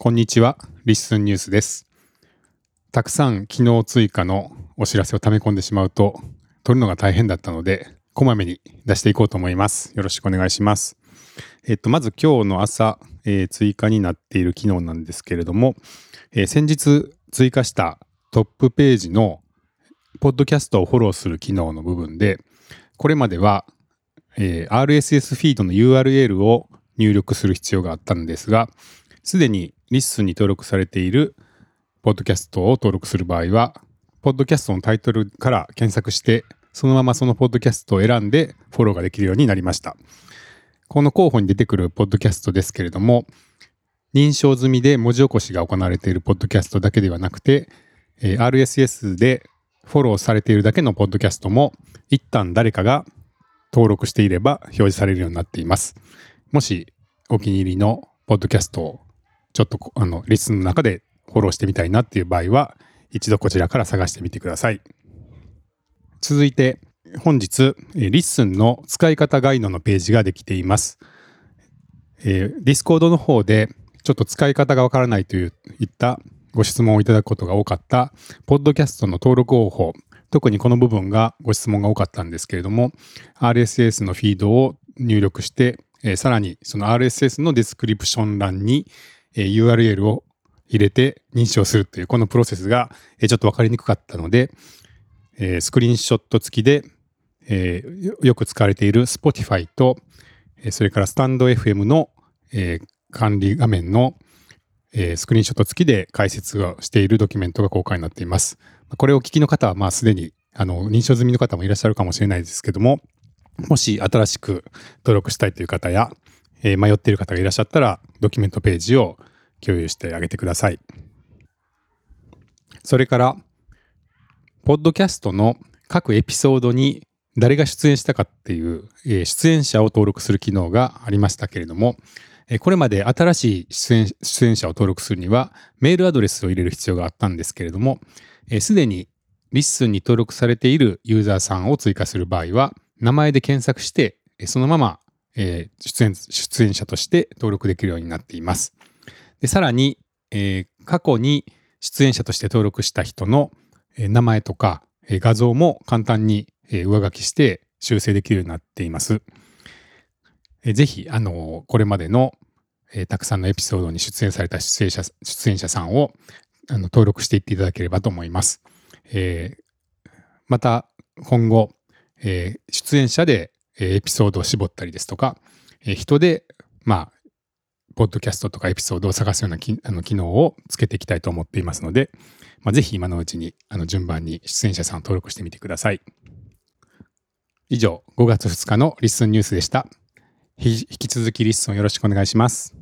こんにちは、リッスンニュースです。たくさん機能追加のお知らせを溜め込んでしまうと、取るのが大変だったので、こまめに出していこうと思います。よろしくお願いします。えっと、まず今日の朝、えー、追加になっている機能なんですけれども、えー、先日追加したトップページのポッドキャストをフォローする機能の部分で、これまでは、えー、RSS フィードの URL を入力する必要があったんですが、すでに LISTEN に登録されているポッドキャストを登録する場合は、ポッドキャストのタイトルから検索して、そのままそのポッドキャストを選んでフォローができるようになりました。この候補に出てくるポッドキャストですけれども、認証済みで文字起こしが行われているポッドキャストだけではなくて、え、RSS でフォローされているだけのポッドキャストも、一旦誰かが登録していれば表示されるようになっています。もしお気に入りのポッドキャストをちょっとあの LISTEN の中でフォローしてみたいなっていう場合は、一度こちらから探してみてください。続いて、本日、 LISTEN の使い方ガイドのページができています。えー、 Discord の方で、ちょっと使い方がわからないといったご質問をいただくことが多かった、ポッドキャストの登録方法、特にこの部分がご質問が多かったんですけれども、RSS のフィードを入力して、えー、さらにその RSS のディスクリプション欄にえ URL を入れて認証するというこのプロセスが、えちょっと分かりにくかったので、えスクリーンショット付きで、えよく使われている Spotify と、えそれからスタンド FM の、え管理画面の、えスクリーンショット付きで解説をしているドキュメントが公開になっています。これをお聞きの方は、まあ、すでにあの認証済みの方もいらっしゃるかもしれないですけども、もし新しく登録したいという方や、え迷っている方がいらっしゃったら、ドキュメントページを共有してあげてください。それから、ポッドキャストの各エピソードに誰が出演したかっていう、え出演者を登録する機能がありましたけれども、えこれまで新しい出演出演者を登録するにはメールアドレスを入れる必要があったんですけれども、すでにリッスンに登録されているユーザーさんを追加する場合は、名前で検索して、そのまま出演出演者として登録できるようになっています。でさらに、えー、過去に出演者として登録した人の、えー、名前とか、えー、画像も簡単に、えー、上書きして修正できるようになっています。えー、ぜひ、あのー、これまでの、えー、たくさんのエピソードに出演された出演者出演者さんをあの登録していっていただければと思います。えー、また、今後、えー、出演者で、えー、エピソードを絞ったりですとか、えー、人で、まあ、ポッドキャストとかエピソードを探すようなきあの機能をつけていきたいと思っていますので、まあ、ぜひ今のうちにあの順番に出演者さんを登録してみてください。以上、5月2日のリッスンニュースでした。引き続きリッスンよろしくお願いします。